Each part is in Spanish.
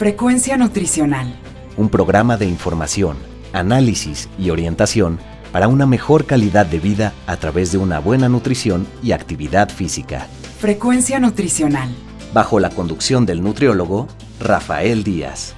Frecuencia Nutricional. Un programa de información, análisis y orientación para una mejor calidad de vida a través de una buena nutrición y actividad física. Frecuencia Nutricional. Bajo la conducción del nutriólogo Rafael Díaz.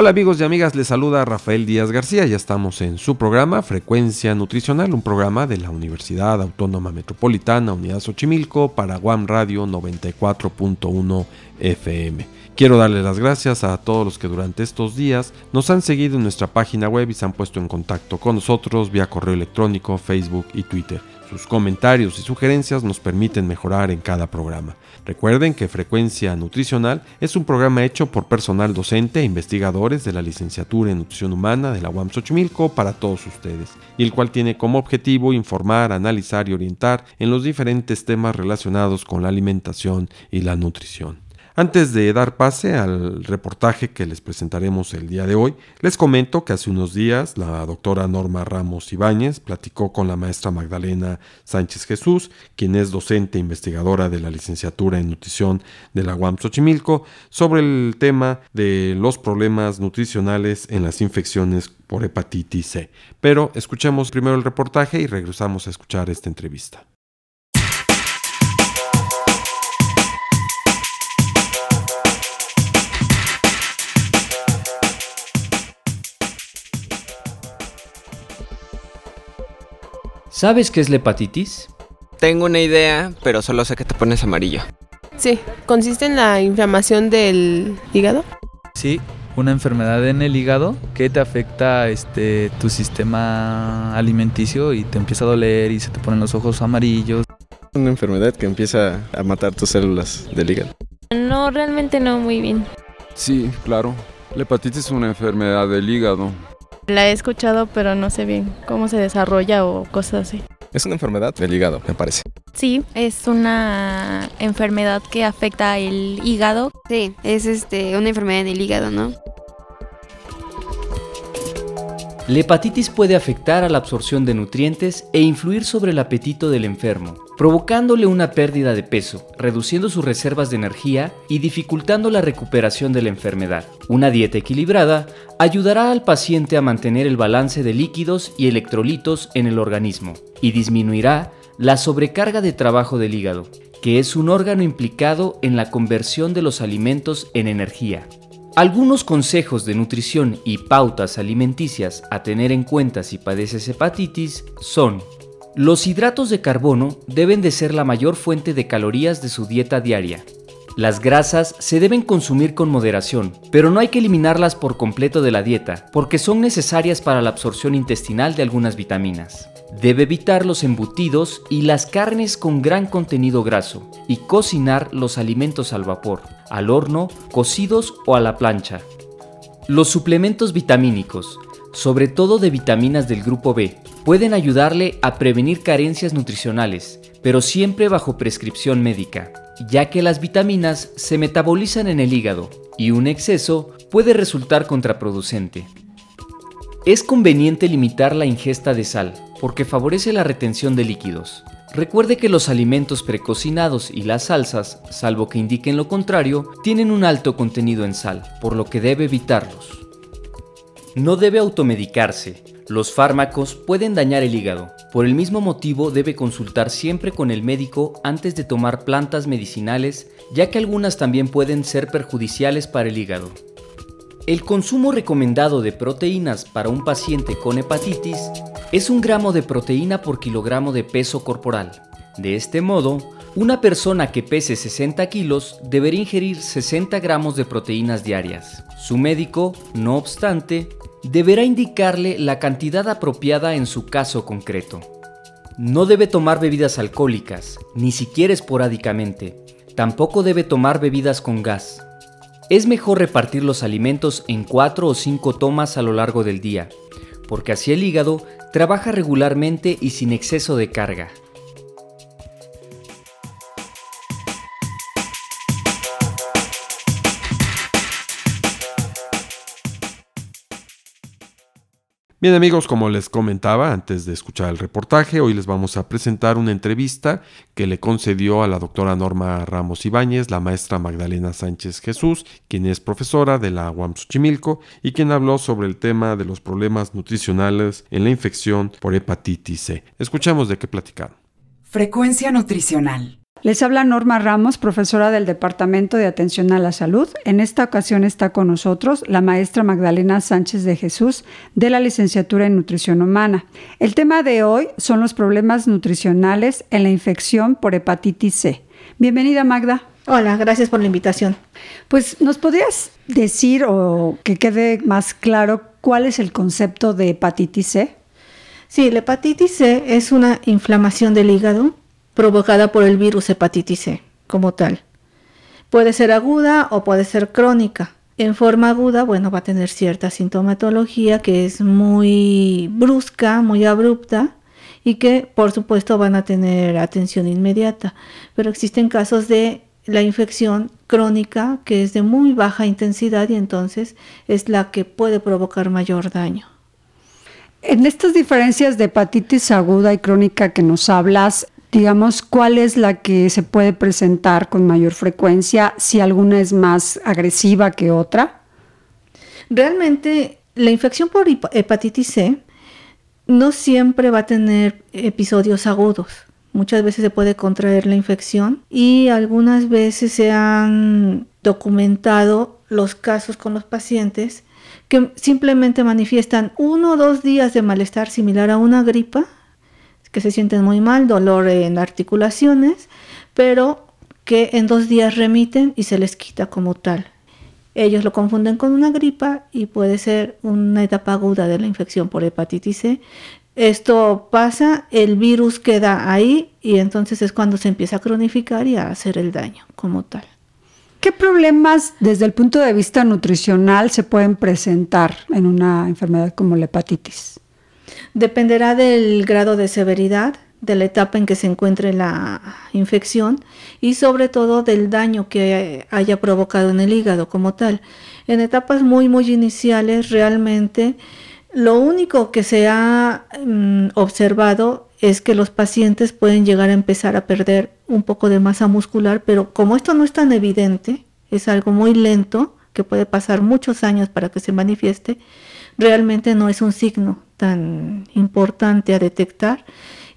Hola amigos y amigas, les saluda Rafael Díaz García. Ya estamos en su programa Frecuencia Nutricional, un programa de la Universidad Autónoma Metropolitana, Unidad Xochimilco, para Guam Radio 94.1 FM. Quiero darles las gracias a todos los que durante estos días nos han seguido en nuestra página web y se han puesto en contacto con nosotros vía correo electrónico, Facebook y Twitter. Sus comentarios y sugerencias nos permiten mejorar en cada programa. Recuerden que Frecuencia Nutricional es un programa hecho por personal docente e investigadores de la licenciatura en Nutrición Humana de la UAM Xochimilco para todos ustedes, y el cual tiene como objetivo informar, analizar y orientar en los diferentes temas relacionados con la alimentación y la nutrición. Antes de dar pase al reportaje que les presentaremos el día de hoy, les comento que hace unos días la doctora Norma Ramos Ibáñez platicó con la maestra Magdalena Sánchez Jesús, quien es docente e investigadora de la licenciatura en nutrición de la UAM Xochimilco, sobre el tema de los problemas nutricionales en las infecciones por hepatitis C. Pero escuchemos primero el reportaje y regresamos a escuchar esta entrevista. ¿Sabes qué es la hepatitis? Tengo una idea, pero solo sé que te pones amarillo. Sí, consiste en la inflamación del hígado. Sí, una enfermedad en el hígado que te afecta este tu sistema alimenticio y te empieza a doler y se te ponen los ojos amarillos. Una enfermedad que empieza a matar tus células del hígado. No, realmente no muy bien. Sí, claro. La hepatitis es una enfermedad del hígado. La he escuchado, pero no sé bien cómo se desarrolla o cosas así. Es una enfermedad del hígado, me parece. Sí, es una enfermedad que afecta el hígado. Sí, es este una enfermedad en el hígado, ¿no? La hepatitis puede afectar a la absorción de nutrientes e influir sobre el apetito del enfermo, provocándole una pérdida de peso, reduciendo sus reservas de energía y dificultando la recuperación de la enfermedad. Una dieta equilibrada ayudará al paciente a mantener el balance de líquidos y electrolitos en el organismo y disminuirá la sobrecarga de trabajo del hígado, que es un órgano implicado en la conversión de los alimentos en energía. Algunos consejos de nutrición y pautas alimenticias a tener en cuenta si padeces hepatitis son los hidratos de carbono deben de ser la mayor fuente de calorías de su dieta diaria. Las grasas se deben consumir con moderación, pero no hay que eliminarlas por completo de la dieta, porque son necesarias para la absorción intestinal de algunas vitaminas. Debe evitar los embutidos y las carnes con gran contenido graso y cocinar los alimentos al vapor, al horno, cocidos o a la plancha. Los suplementos vitamínicos, sobre todo de vitaminas del grupo B, pueden ayudarle a prevenir carencias nutricionales, pero siempre bajo prescripción médica, ya que las vitaminas se metabolizan en el hígado y un exceso puede resultar contraproducente. Es conveniente limitar la ingesta de sal, porque favorece la retención de líquidos. Recuerde que los alimentos precocinados y las salsas, salvo que indiquen lo contrario, tienen un alto contenido en sal, por lo que debe evitarlos. No debe automedicarse. Los fármacos pueden dañar el hígado. Por el mismo motivo debe consultar siempre con el médico antes de tomar plantas medicinales, ya que algunas también pueden ser perjudiciales para el hígado. El consumo recomendado de proteínas para un paciente con hepatitis es un gramo de proteína por kilogramo de peso corporal. De este modo, una persona que pese 60 kilos debería ingerir 60 gramos de proteínas diarias. Su médico, no obstante, deberá indicarle la cantidad apropiada en su caso concreto. No debe tomar bebidas alcohólicas, ni siquiera esporádicamente. Tampoco debe tomar bebidas con gas. Es mejor repartir los alimentos en 4 o 5 tomas a lo largo del día, porque así el hígado trabaja regularmente y sin exceso de carga. Bien amigos, como les comentaba antes de escuchar el reportaje, hoy les vamos a presentar una entrevista que le concedió a la doctora Norma Ramos Ibáñez, la maestra Magdalena Sánchez Jesús, quien es profesora de la UAM Xochimilco y quien habló sobre el tema de los problemas nutricionales en la infección por hepatitis C. Escuchamos de qué platicaron. Frecuencia nutricional. Les habla Norma Ramos, profesora del Departamento de Atención a la Salud. En esta ocasión está con nosotros la maestra Magdalena Sánchez de Jesús de la licenciatura en Nutrición Humana. El tema de hoy son los problemas nutricionales en la infección por hepatitis C. Bienvenida Magda. Hola, gracias por la invitación. Pues nos podrías decir o que quede más claro cuál es el concepto de hepatitis C. Sí, la hepatitis C es una inflamación del hígado provocada por el virus hepatitis C como tal. Puede ser aguda o puede ser crónica. En forma aguda, bueno, va a tener cierta sintomatología que es muy brusca, muy abrupta y que por supuesto van a tener atención inmediata. Pero existen casos de la infección crónica que es de muy baja intensidad y entonces es la que puede provocar mayor daño. En estas diferencias de hepatitis aguda y crónica que nos hablas, digamos, cuál es la que se puede presentar con mayor frecuencia, si alguna es más agresiva que otra? Realmente, la infección por hepatitis C no siempre va a tener episodios agudos. Muchas veces se puede contraer la infección y algunas veces se han documentado los casos con los pacientes que simplemente manifiestan uno o dos días de malestar similar a una gripa que se sienten muy mal, dolor en articulaciones, pero que en dos días remiten y se les quita como tal. Ellos lo confunden con una gripa y puede ser una etapa aguda de la infección por hepatitis C. Esto pasa, el virus queda ahí y entonces es cuando se empieza a cronificar y a hacer el daño como tal. ¿Qué problemas desde el punto de vista nutricional se pueden presentar en una enfermedad como la hepatitis? Dependerá del grado de severidad, de la etapa en que se encuentre la infección y sobre todo del daño que haya provocado en el hígado como tal. En etapas muy muy iniciales realmente lo único que se ha mm, observado es que los pacientes pueden llegar a empezar a perder un poco de masa muscular, pero como esto no es tan evidente, es algo muy lento, que puede pasar muchos años para que se manifieste, realmente no es un signo tan importante a detectar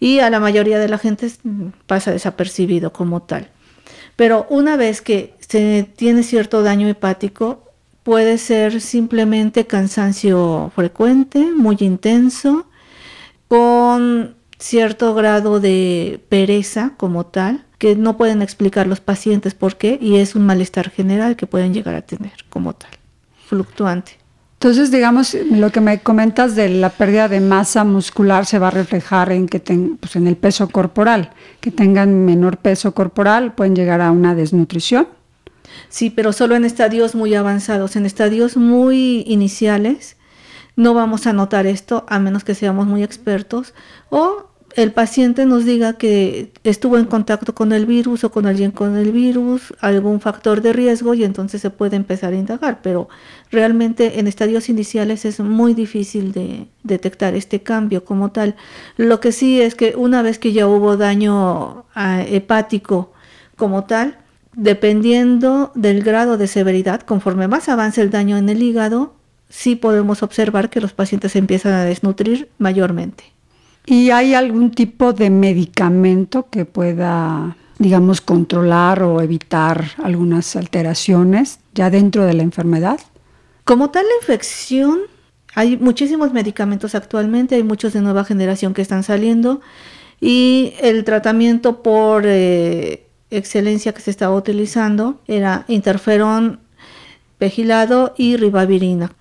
y a la mayoría de la gente pasa desapercibido como tal. Pero una vez que se tiene cierto daño hepático, puede ser simplemente cansancio frecuente, muy intenso, con cierto grado de pereza como tal, que no pueden explicar los pacientes por qué, y es un malestar general que pueden llegar a tener como tal, fluctuante. Entonces, digamos, lo que me comentas de la pérdida de masa muscular se va a reflejar en que pues en el peso corporal, que tengan menor peso corporal, pueden llegar a una desnutrición. Sí, pero solo en estadios muy avanzados, en estadios muy iniciales, no vamos a notar esto a menos que seamos muy expertos o el paciente nos diga que estuvo en contacto con el virus o con alguien con el virus, algún factor de riesgo y entonces se puede empezar a indagar, pero realmente en estadios iniciales es muy difícil de detectar este cambio como tal. Lo que sí es que una vez que ya hubo daño ah, hepático como tal, dependiendo del grado de severidad, conforme más avance el daño en el hígado, sí podemos observar que los pacientes empiezan a desnutrir mayormente. ¿Y hay algún tipo de medicamento que pueda, digamos, controlar o evitar algunas alteraciones ya dentro de la enfermedad? Como tal, la infección, hay muchísimos medicamentos actualmente, hay muchos de nueva generación que están saliendo y el tratamiento por eh, excelencia que se estaba utilizando era interferón pegilado y ribavirina.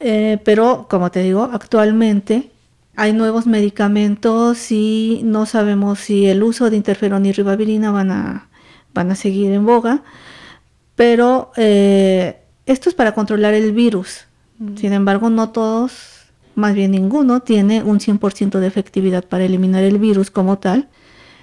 Eh, pero, como te digo, actualmente hay nuevos medicamentos y no sabemos si el uso de interferón y ribavirina van a, van a seguir en boga, pero eh, esto es para controlar el virus. Sin embargo, no todos, más bien ninguno, tiene un 100% de efectividad para eliminar el virus como tal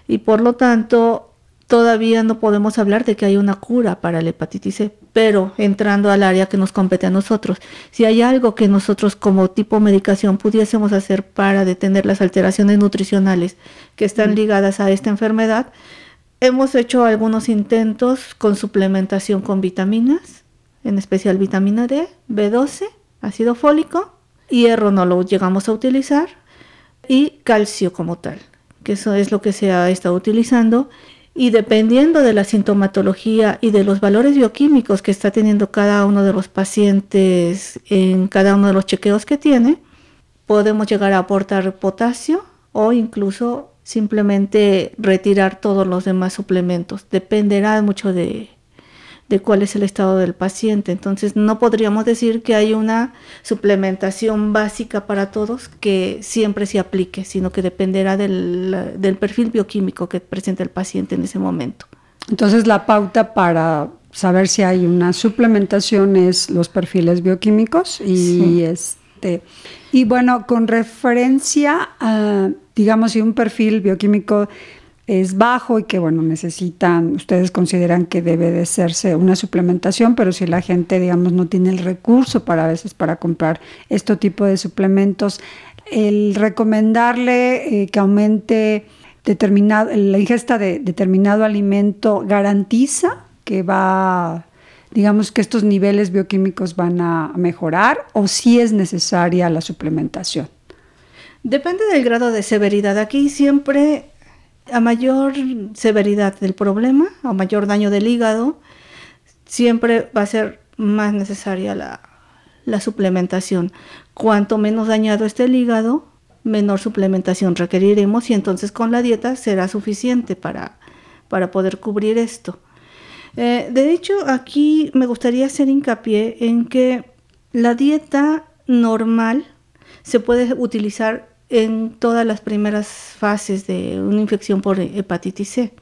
y por lo tanto todavía no podemos hablar de que hay una cura para la hepatitis C, pero entrando al área que nos compete a nosotros, si hay algo que nosotros como tipo medicación pudiésemos hacer para detener las alteraciones nutricionales que están ligadas a esta enfermedad, hemos hecho algunos intentos con suplementación con vitaminas, en especial vitamina D, B12, ácido fólico, hierro no lo llegamos a utilizar y calcio como tal, que eso es lo que se ha estado utilizando y dependiendo de la sintomatología y de los valores bioquímicos que está teniendo cada uno de los pacientes en cada uno de los chequeos que tiene, podemos llegar a aportar potasio o incluso simplemente retirar todos los demás suplementos. Dependerá mucho de, de cuál es el estado del paciente. Entonces no podríamos decir que hay una suplementación básica para todos que siempre se aplique, sino que dependerá del, del perfil bioquímico que presenta el paciente en ese momento. Entonces la pauta para saber si hay una suplementación es los perfiles bioquímicos y Sí. este y bueno con referencia a digamos si un perfil bioquímico es bajo y que bueno necesitan ustedes consideran que debe de hacerse una suplementación pero si la gente digamos no tiene el recurso para a veces para comprar este tipo de suplementos el recomendarle eh, que aumente determinado la ingesta de determinado alimento garantiza que va digamos que estos niveles bioquímicos van a mejorar o si es necesaria la suplementación Depende del grado de severidad. Aquí siempre a mayor severidad del problema, a mayor daño del hígado, siempre va a ser más necesaria la, suplementación. Cuanto menos dañado esté el hígado, menor suplementación requeriremos y entonces con la dieta será suficiente para, para poder cubrir esto. Eh, de hecho, aquí me gustaría hacer hincapié en que la dieta normal se puede utilizar en todas las primeras fases de una infección por hepatitis C,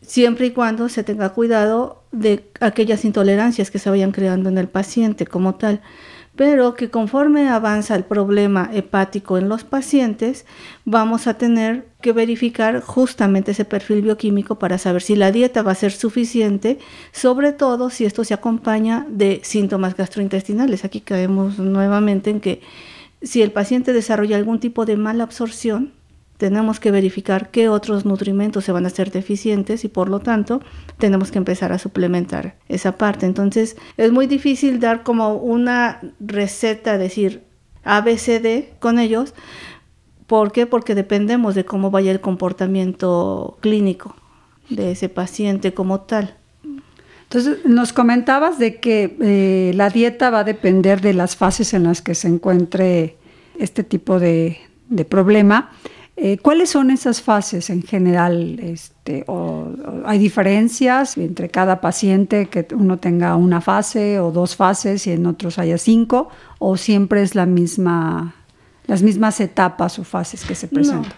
siempre y cuando se tenga cuidado de aquellas intolerancias que se vayan creando en el paciente como tal, pero que conforme avanza el problema hepático en los pacientes, vamos a tener que verificar justamente ese perfil bioquímico para saber si la dieta va a ser suficiente, sobre todo si esto se acompaña de síntomas gastrointestinales. Aquí caemos nuevamente en que si el paciente desarrolla algún tipo de mala absorción, tenemos que verificar qué otros nutrimentos se van a hacer deficientes y por lo tanto tenemos que empezar a suplementar esa parte. Entonces es muy difícil dar como una receta, decir ABCD con ellos. ¿Por qué? Porque dependemos de cómo vaya el comportamiento clínico de ese paciente como tal. Entonces, nos comentabas de que eh, la dieta va a depender de las fases en las que se encuentre este tipo de, de problema. Eh, ¿Cuáles son esas fases en general? Este, o, o ¿Hay diferencias entre cada paciente que uno tenga una fase o dos fases y en otros haya cinco? ¿O siempre es la misma, las mismas etapas o fases que se presentan?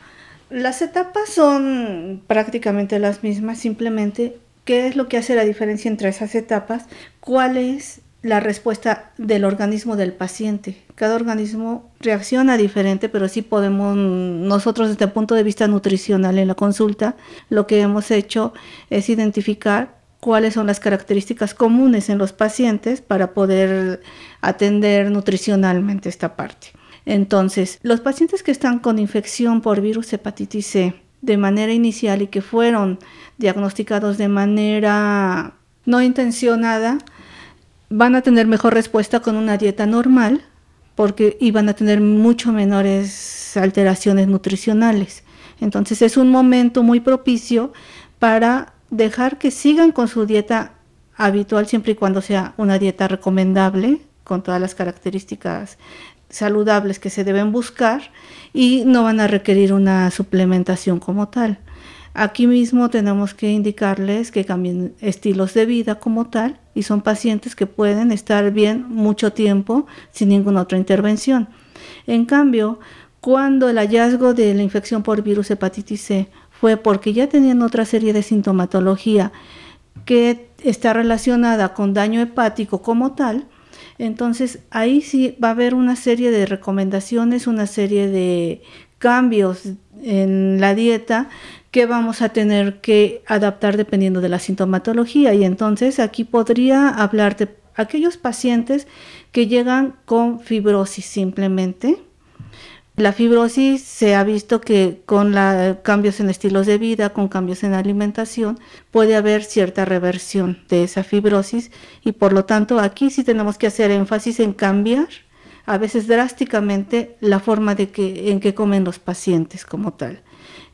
No, las etapas son prácticamente las mismas, simplemente ¿Qué es lo que hace la diferencia entre esas etapas? ¿Cuál es la respuesta del organismo del paciente? Cada organismo reacciona diferente, pero sí podemos, nosotros desde el punto de vista nutricional en la consulta, lo que hemos hecho es identificar cuáles son las características comunes en los pacientes para poder atender nutricionalmente esta parte. Entonces, los pacientes que están con infección por virus hepatitis C de manera inicial y que fueron diagnosticados de manera no intencionada, van a tener mejor respuesta con una dieta normal porque iban a tener mucho menores alteraciones nutricionales. Entonces es un momento muy propicio para dejar que sigan con su dieta habitual siempre y cuando sea una dieta recomendable con todas las características saludables que se deben buscar y no van a requerir una suplementación como tal. Aquí mismo tenemos que indicarles que cambien estilos de vida como tal y son pacientes que pueden estar bien mucho tiempo sin ninguna otra intervención. En cambio, cuando el hallazgo de la infección por virus hepatitis C fue porque ya tenían otra serie de sintomatología que está relacionada con daño hepático como tal, entonces ahí sí va a haber una serie de recomendaciones, una serie de cambios en la dieta que vamos a tener que adaptar dependiendo de la sintomatología. Y entonces aquí podría hablar de aquellos pacientes que llegan con fibrosis simplemente. La fibrosis se ha visto que con la, cambios en estilos de vida, con cambios en alimentación, puede haber cierta reversión de esa fibrosis y por lo tanto aquí sí tenemos que hacer énfasis en cambiar a veces drásticamente la forma de que, en que comen los pacientes como tal,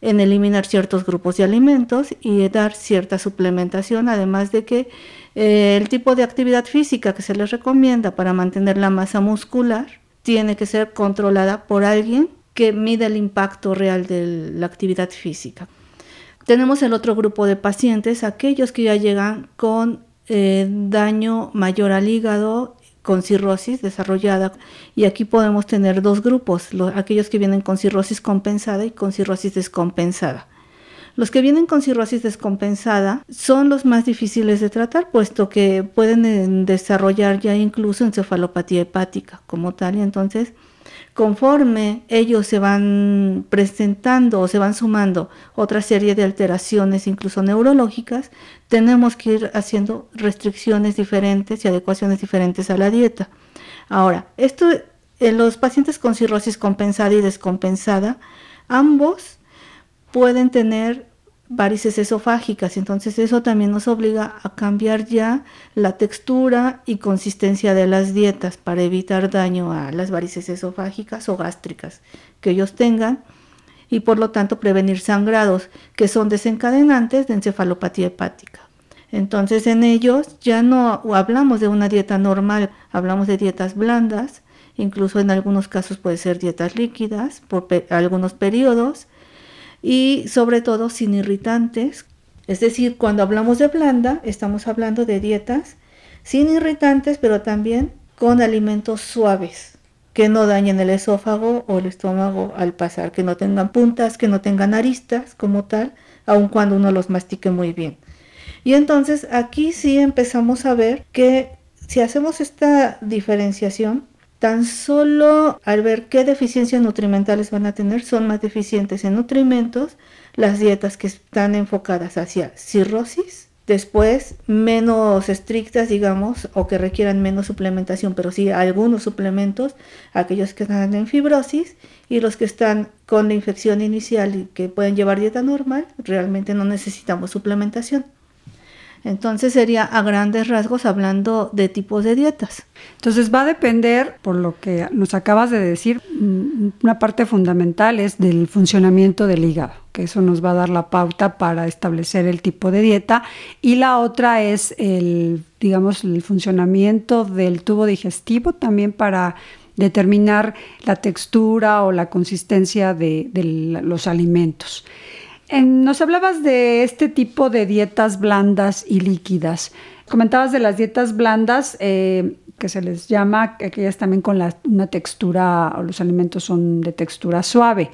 en eliminar ciertos grupos de alimentos y dar cierta suplementación, además de que eh, el tipo de actividad física que se les recomienda para mantener la masa muscular tiene que ser controlada por alguien que mida el impacto real de la actividad física. Tenemos el otro grupo de pacientes, aquellos que ya llegan con eh, daño mayor al hígado con cirrosis desarrollada y aquí podemos tener dos grupos, aquellos que vienen con cirrosis compensada y con cirrosis descompensada. Los que vienen con cirrosis descompensada son los más difíciles de tratar, puesto que pueden eh, desarrollar ya incluso encefalopatía hepática como tal, y entonces conforme ellos se van presentando o se van sumando otra serie de alteraciones, incluso neurológicas, tenemos que ir haciendo restricciones diferentes y adecuaciones diferentes a la dieta. Ahora, esto en los pacientes con cirrosis compensada y descompensada, ambos pueden tener varices esofágicas, entonces eso también nos obliga a cambiar ya la textura y consistencia de las dietas para evitar daño a las varices esofágicas o gástricas que ellos tengan y por lo tanto prevenir sangrados que son desencadenantes de encefalopatía hepática. Entonces en ellos ya no hablamos de una dieta normal, hablamos de dietas blandas, incluso en algunos casos puede ser dietas líquidas por algunos periodos, y sobre todo sin irritantes. Es decir, cuando hablamos de blanda, estamos hablando de dietas sin irritantes, pero también con alimentos suaves, que no dañen el esófago o el estómago al pasar, que no tengan puntas, que no tengan aristas como tal, aun cuando uno los mastique muy bien. Y entonces aquí sí empezamos a ver que si hacemos esta diferenciación, Tan solo al ver qué deficiencias nutrimentales van a tener, son más deficientes en nutrimentos las dietas que están enfocadas hacia cirrosis, después menos estrictas, digamos, o que requieran menos suplementación, pero sí algunos suplementos, aquellos que están en fibrosis y los que están con la infección inicial y que pueden llevar dieta normal, realmente no necesitamos suplementación. Entonces sería a grandes rasgos hablando de tipos de dietas. Entonces va a depender, por lo que nos acabas de decir, mm, una parte fundamental es del funcionamiento del hígado, que eso nos va a dar la pauta para establecer el tipo de dieta. Y la otra es el, digamos, el funcionamiento del tubo digestivo también para determinar la textura o la consistencia de, de los alimentos nos hablabas de este tipo de dietas blandas y líquidas. Comentabas de las dietas blandas, eh, que se les llama, aquellas también con una textura, o los alimentos son de textura suave.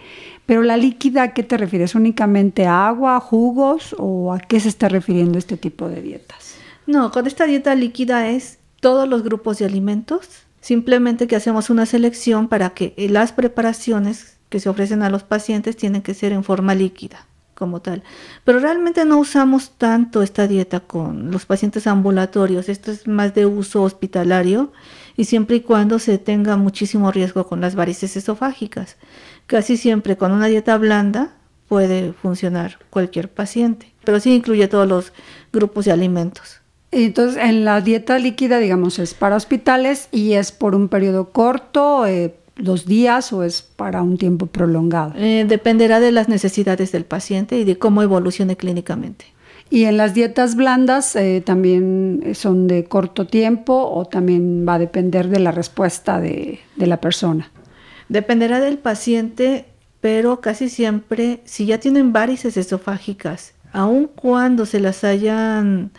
Pero la líquida, ¿a qué te refieres? ¿Únicamente a agua, jugos o a qué se está refiriendo este tipo de dietas? No, con esta dieta líquida es todos los grupos de alimentos, simplemente que hacemos una selección para que las preparaciones que se ofrecen a los pacientes tienen que ser en forma líquida como tal. Pero realmente no usamos tanto esta dieta con los pacientes ambulatorios. Esto es más de uso hospitalario y siempre y cuando se tenga muchísimo riesgo con las varices esofágicas. Casi siempre con una dieta blanda puede funcionar cualquier paciente, pero sí incluye todos los grupos de alimentos. Entonces, en la dieta líquida, digamos, es para hospitales y es por un periodo corto, eh, dos días o es para un tiempo prolongado? Eh, dependerá de las necesidades del paciente y de cómo evolucione clínicamente. ¿Y en las dietas blandas eh, también son de corto tiempo o también va a depender de la respuesta de, de la persona? Dependerá del paciente, pero casi siempre, si ya tienen varices esofágicas, aun cuando se las hayan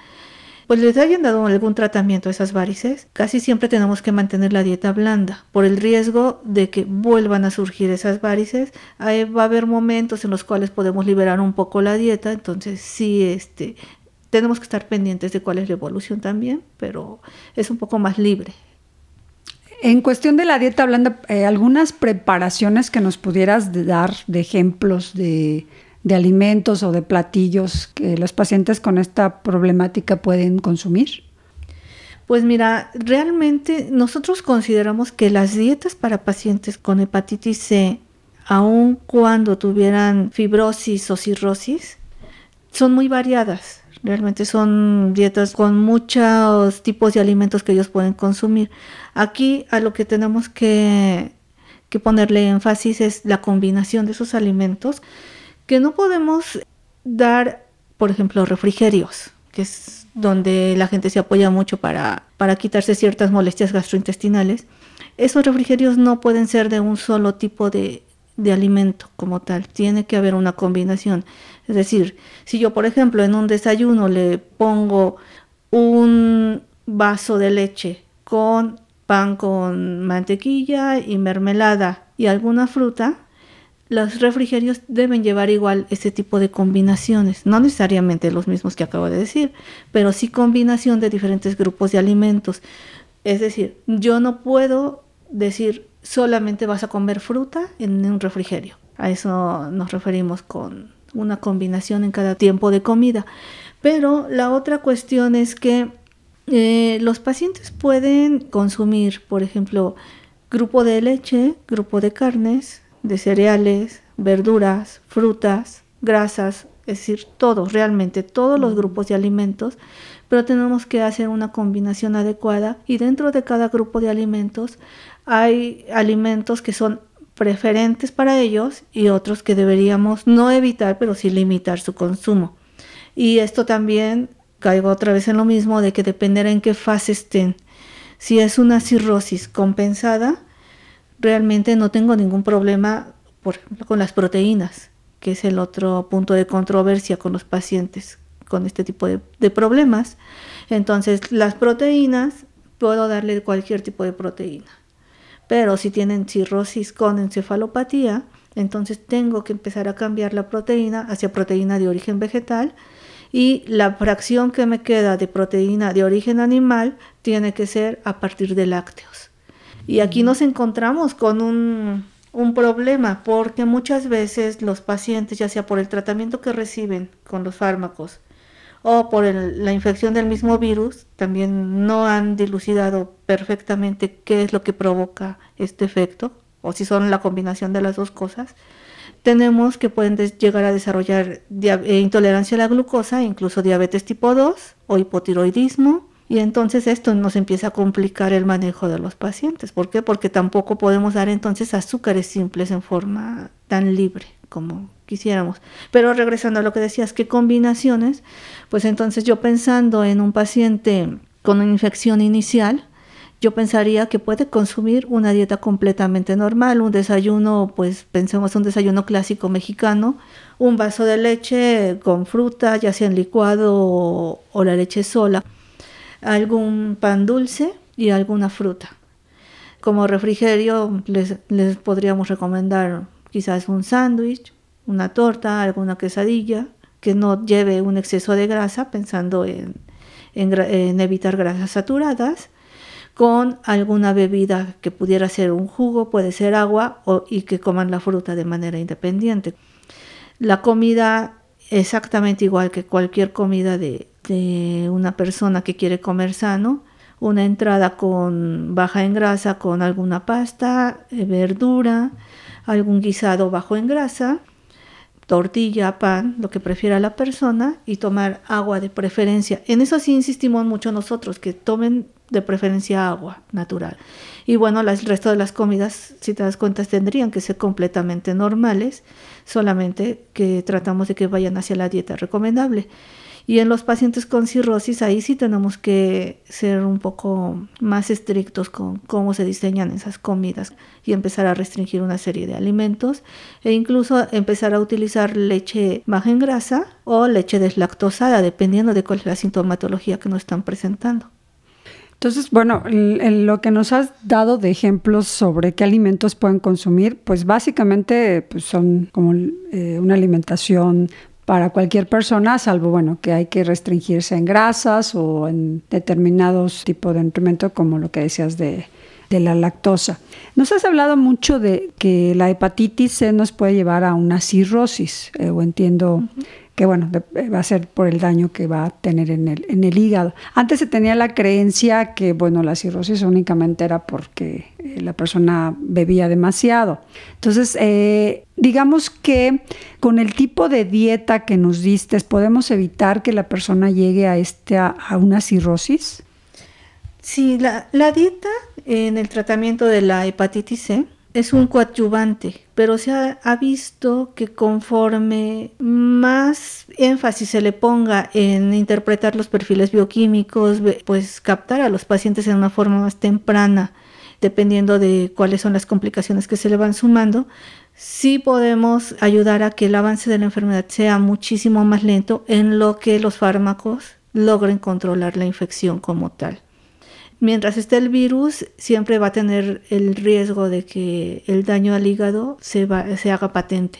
pues les hayan dado algún tratamiento a esas varices, casi siempre tenemos que mantener la dieta blanda por el riesgo de que vuelvan a surgir esas varices. Ahí va a haber momentos en los cuales podemos liberar un poco la dieta, entonces sí, este, tenemos que estar pendientes de cuál es la evolución también, pero es un poco más libre. En cuestión de la dieta, hablando, eh, algunas preparaciones que nos pudieras dar de ejemplos de, de alimentos o de platillos que los pacientes con esta problemática pueden consumir. Pues mira, realmente nosotros consideramos que las dietas para pacientes con hepatitis C, aun cuando tuvieran fibrosis o cirrosis, son muy variadas. Realmente son dietas con muchos tipos de alimentos que ellos pueden consumir. Aquí a lo que tenemos que, que ponerle énfasis es la combinación de esos alimentos, que no podemos dar, por ejemplo, refrigerios, que es donde la gente se apoya mucho para, para quitarse ciertas molestias gastrointestinales, esos refrigerios no pueden ser de un solo tipo de, de alimento como tal, tiene que haber una combinación. Es decir, si yo, por ejemplo, en un desayuno le pongo un vaso de leche con pan con mantequilla y mermelada y alguna fruta, los refrigerios deben llevar igual ese tipo de combinaciones, no necesariamente los mismos que acabo de decir, pero sí combinación de diferentes grupos de alimentos. Es decir, yo no puedo decir solamente vas a comer fruta en un refrigerio. A eso nos referimos con una combinación en cada tiempo de comida. Pero la otra cuestión es que eh, los pacientes pueden consumir, por ejemplo, grupo de leche, grupo de carnes, de cereales, verduras, frutas, grasas, es decir, todos, realmente todos los grupos de alimentos, pero tenemos que hacer una combinación adecuada y dentro de cada grupo de alimentos hay alimentos que son preferentes para ellos y otros que deberíamos no evitar, pero sí limitar su consumo. Y esto también caigo otra vez en lo mismo de que dependerá en qué fase estén. Si es una cirrosis compensada, realmente no tengo ningún problema, con las proteínas, que es el otro punto de controversia con los pacientes con este tipo de, de problemas. Entonces, las proteínas, puedo darle cualquier tipo de proteína. Pero si tienen cirrosis con encefalopatía, entonces tengo que empezar a cambiar la proteína hacia proteína de origen vegetal y la fracción que me queda de proteína de origen animal tiene que ser a partir de lácteos. Y aquí nos encontramos con un, problema porque muchas veces los pacientes, ya sea por el tratamiento que reciben con los fármacos o por la infección del mismo virus, también no han dilucidado perfectamente qué es lo que provoca este efecto o si son la combinación de las dos cosas. Tenemos que pueden llegar a desarrollar eh, intolerancia a la glucosa, incluso diabetes tipo 2 o hipotiroidismo y entonces esto nos empieza a complicar el manejo de los pacientes. ¿Por qué? Porque tampoco podemos dar entonces azúcares simples en forma tan libre como quisiéramos. Pero regresando a lo que decías, ¿qué combinaciones? Pues entonces yo pensando en un paciente con una infección inicial, yo pensaría que puede consumir una dieta completamente normal, un desayuno, pues pensemos un desayuno clásico mexicano, un vaso de leche con fruta, ya sea en licuado o, o la leche sola algún pan dulce y alguna fruta. Como refrigerio les, podríamos recomendar quizás un sándwich, una torta, alguna quesadilla, que no lleve un exceso de grasa, pensando en, en, evitar grasas saturadas, con alguna bebida que pudiera ser un jugo, puede ser agua, y que coman la fruta de manera independiente. La comida exactamente igual que cualquier comida de, de una persona que quiere comer sano, una entrada con baja en grasa con alguna pasta, eh, verdura, algún guisado bajo en grasa, tortilla, pan, lo que prefiera la persona y tomar agua de preferencia. En eso sí insistimos mucho nosotros, que tomen de preferencia agua natural. Y bueno, el resto de las comidas, si te das cuenta, tendrían que ser completamente normales, solamente que tratamos de que vayan hacia la dieta recomendable. Y en los pacientes con cirrosis, ahí sí tenemos que ser un poco más estrictos con cómo se diseñan esas comidas y empezar a restringir una serie de alimentos e incluso empezar a utilizar leche baja en grasa o leche deslactosada, dependiendo de cuál es la sintomatología que nos están presentando. Entonces, bueno, lo que nos has dado de ejemplos sobre qué alimentos pueden consumir, pues básicamente pues son como eh, una alimentación para cualquier persona, salvo bueno, que hay que restringirse en grasas o en determinados tipos de nutrimento, como lo que decías de de la lactosa. Nos has hablado mucho de que la hepatitis C nos puede llevar a una cirrosis, eh, o entiendo que bueno, va a ser por el daño que va a tener en el, en el hígado. Antes se tenía la creencia que bueno, la cirrosis únicamente era porque eh, la persona bebía demasiado. Entonces, eh, digamos que con el tipo de dieta que nos diste, ¿podemos evitar que la persona llegue a, este, a una cirrosis? Sí, la, la dieta en el tratamiento de la hepatitis C es un coadyuvante, pero se ha, visto que conforme más énfasis se le ponga en interpretar los perfiles bioquímicos, pues captar a los pacientes en una forma más temprana, dependiendo de cuáles son las complicaciones que se le van sumando, sí podemos ayudar a que el avance de la enfermedad sea muchísimo más lento en lo que los fármacos logren controlar la infección como tal mientras esté el virus, siempre va a tener el riesgo de que el daño al hígado se, se haga patente.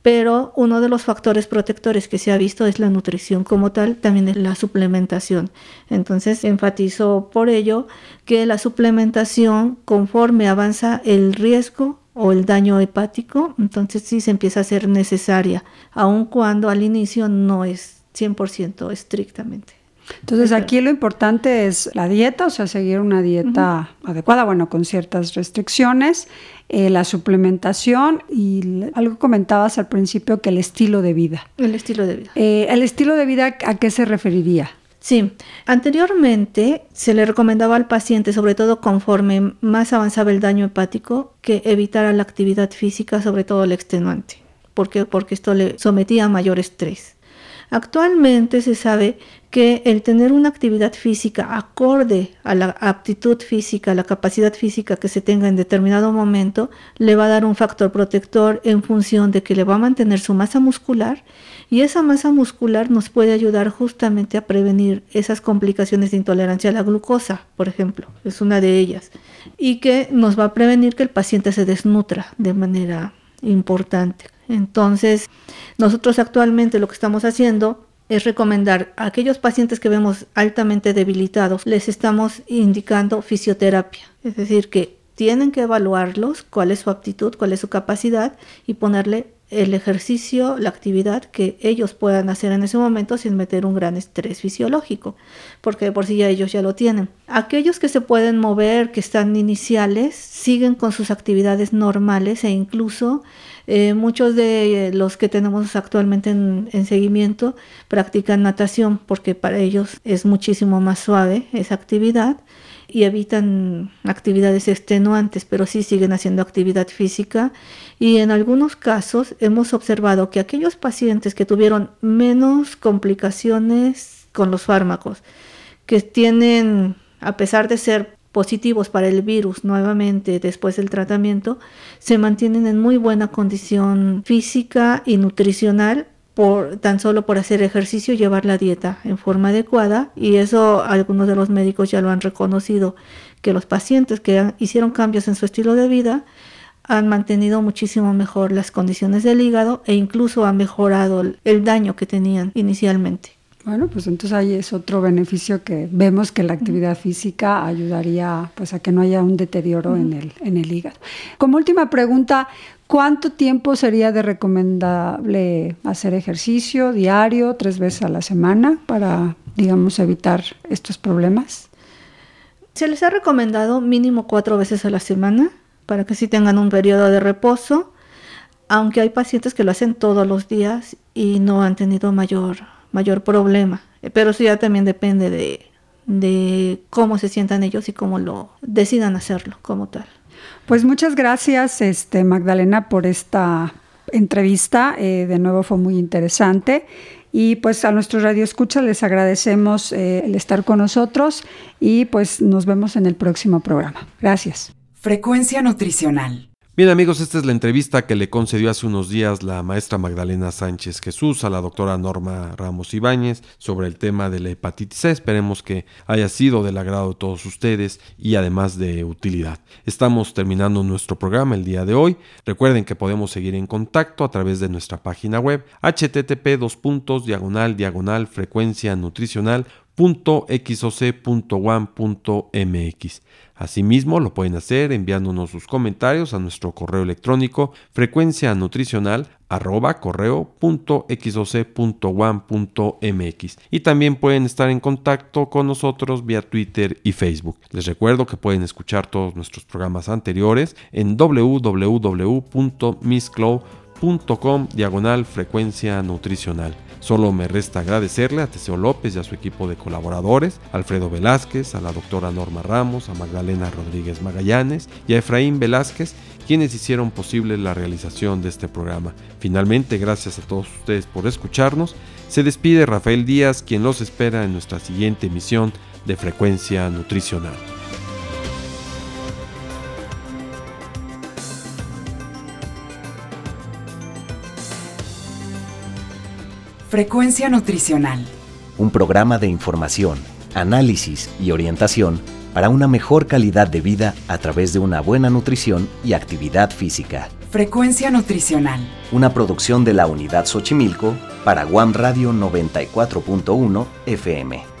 Pero uno de los factores protectores que se ha visto es la nutrición como tal, también es la suplementación. Entonces enfatizo por ello que la suplementación, conforme avanza el riesgo o el daño hepático, entonces sí se empieza a ser necesaria, aun cuando al inicio no es 100% estrictamente. Entonces aquí lo importante es la dieta, o sea, seguir una dieta adecuada, bueno, con ciertas restricciones, eh, la suplementación y algo comentabas al principio que el estilo de vida. El estilo de vida. Eh, el estilo de vida, ¿a qué se referiría? Sí, anteriormente se le recomendaba al paciente, sobre todo conforme más avanzaba el daño hepático, que evitara la actividad física, sobre todo el extenuante. ¿Por qué? Porque esto le sometía a mayor estrés. Actualmente se sabe que el tener una actividad física acorde a la aptitud física, a la capacidad física que se tenga en determinado momento, le va a dar un factor protector en función de que le va a mantener su masa muscular y esa masa muscular nos puede ayudar justamente a prevenir esas complicaciones de intolerancia a la glucosa, por ejemplo, es una de ellas, y que nos va a prevenir que el paciente se desnutra de manera importante. Entonces, nosotros actualmente lo que estamos haciendo es recomendar a aquellos pacientes que vemos altamente debilitados, les estamos indicando fisioterapia, es decir, que tienen que evaluarlos, cuál es su aptitud, cuál es su capacidad y ponerle el ejercicio, la actividad que ellos puedan hacer en ese momento sin meter un gran estrés fisiológico, porque por sí ya ellos ya lo tienen. Aquellos que se pueden mover, que están iniciales, siguen con sus actividades normales e incluso eh, muchos de los que tenemos actualmente en, seguimiento practican natación porque para ellos es muchísimo más suave esa actividad y evitan actividades extenuantes, pero sí siguen haciendo actividad física. Y en algunos casos hemos observado que aquellos pacientes que tuvieron menos complicaciones con los fármacos, que tienen, a pesar de ser positivos para el virus nuevamente después del tratamiento, se mantienen en muy buena condición física y nutricional por tan solo por hacer ejercicio y llevar la dieta en forma adecuada y eso algunos de los médicos ya lo han reconocido que los pacientes que hicieron cambios en su estilo de vida han mantenido muchísimo mejor las condiciones del hígado e incluso han mejorado el daño que tenían inicialmente. Bueno, pues entonces ahí es otro beneficio que vemos que la actividad física ayudaría pues a que no haya un deterioro en, el, en el hígado. Como última pregunta, ¿cuánto tiempo sería de recomendable hacer ejercicio diario, tres veces a la semana para, digamos, evitar estos problemas? Se les ha recomendado mínimo cuatro veces a la semana para que sí tengan un periodo de reposo, aunque hay pacientes que lo hacen todos los días y no han tenido mayor mayor problema. Pero eso ya también depende de, de cómo se sientan ellos y cómo lo decidan hacerlo como tal. Pues muchas gracias, este, Magdalena, por esta entrevista. Eh, de nuevo fue muy interesante. Y pues a nuestros radioescuchas les agradecemos eh, el estar con nosotros y pues nos vemos en el próximo programa. Gracias. Frecuencia nutricional. Bien amigos, esta es la entrevista que le concedió hace unos días la maestra Magdalena Sánchez Jesús a la doctora Norma Ramos Ibáñez sobre el tema de la hepatitis C. Esperemos que haya sido del agrado de todos ustedes y además de utilidad. Estamos terminando nuestro programa el día de hoy. Recuerden que podemos seguir en contacto a través de nuestra página web http diagonal diagonal frecuencia nutricional www.xoc.one.mx. Asimismo, lo pueden hacer enviándonos sus comentarios a nuestro correo electrónico frecuencia nutricional arroba correo.xoc.one.mx y también pueden estar en contacto con nosotros vía Twitter y Facebook. Les recuerdo que pueden escuchar todos nuestros programas anteriores en www.missclow.com diagonal frecuencia nutricional. Solo me resta agradecerle a Teseo López y a su equipo de colaboradores, Alfredo Velázquez, a la doctora Norma Ramos, a Magdalena Rodríguez Magallanes y a Efraín Velázquez, quienes hicieron posible la realización de este programa. Finalmente, gracias a todos ustedes por escucharnos. Se despide Rafael Díaz, quien los espera en nuestra siguiente emisión de Frecuencia Nutricional. Frecuencia Nutricional. Un programa de información, análisis y orientación para una mejor calidad de vida a través de una buena nutrición y actividad física. Frecuencia Nutricional. Una producción de la Unidad Xochimilco para Guam Radio 94.1 FM.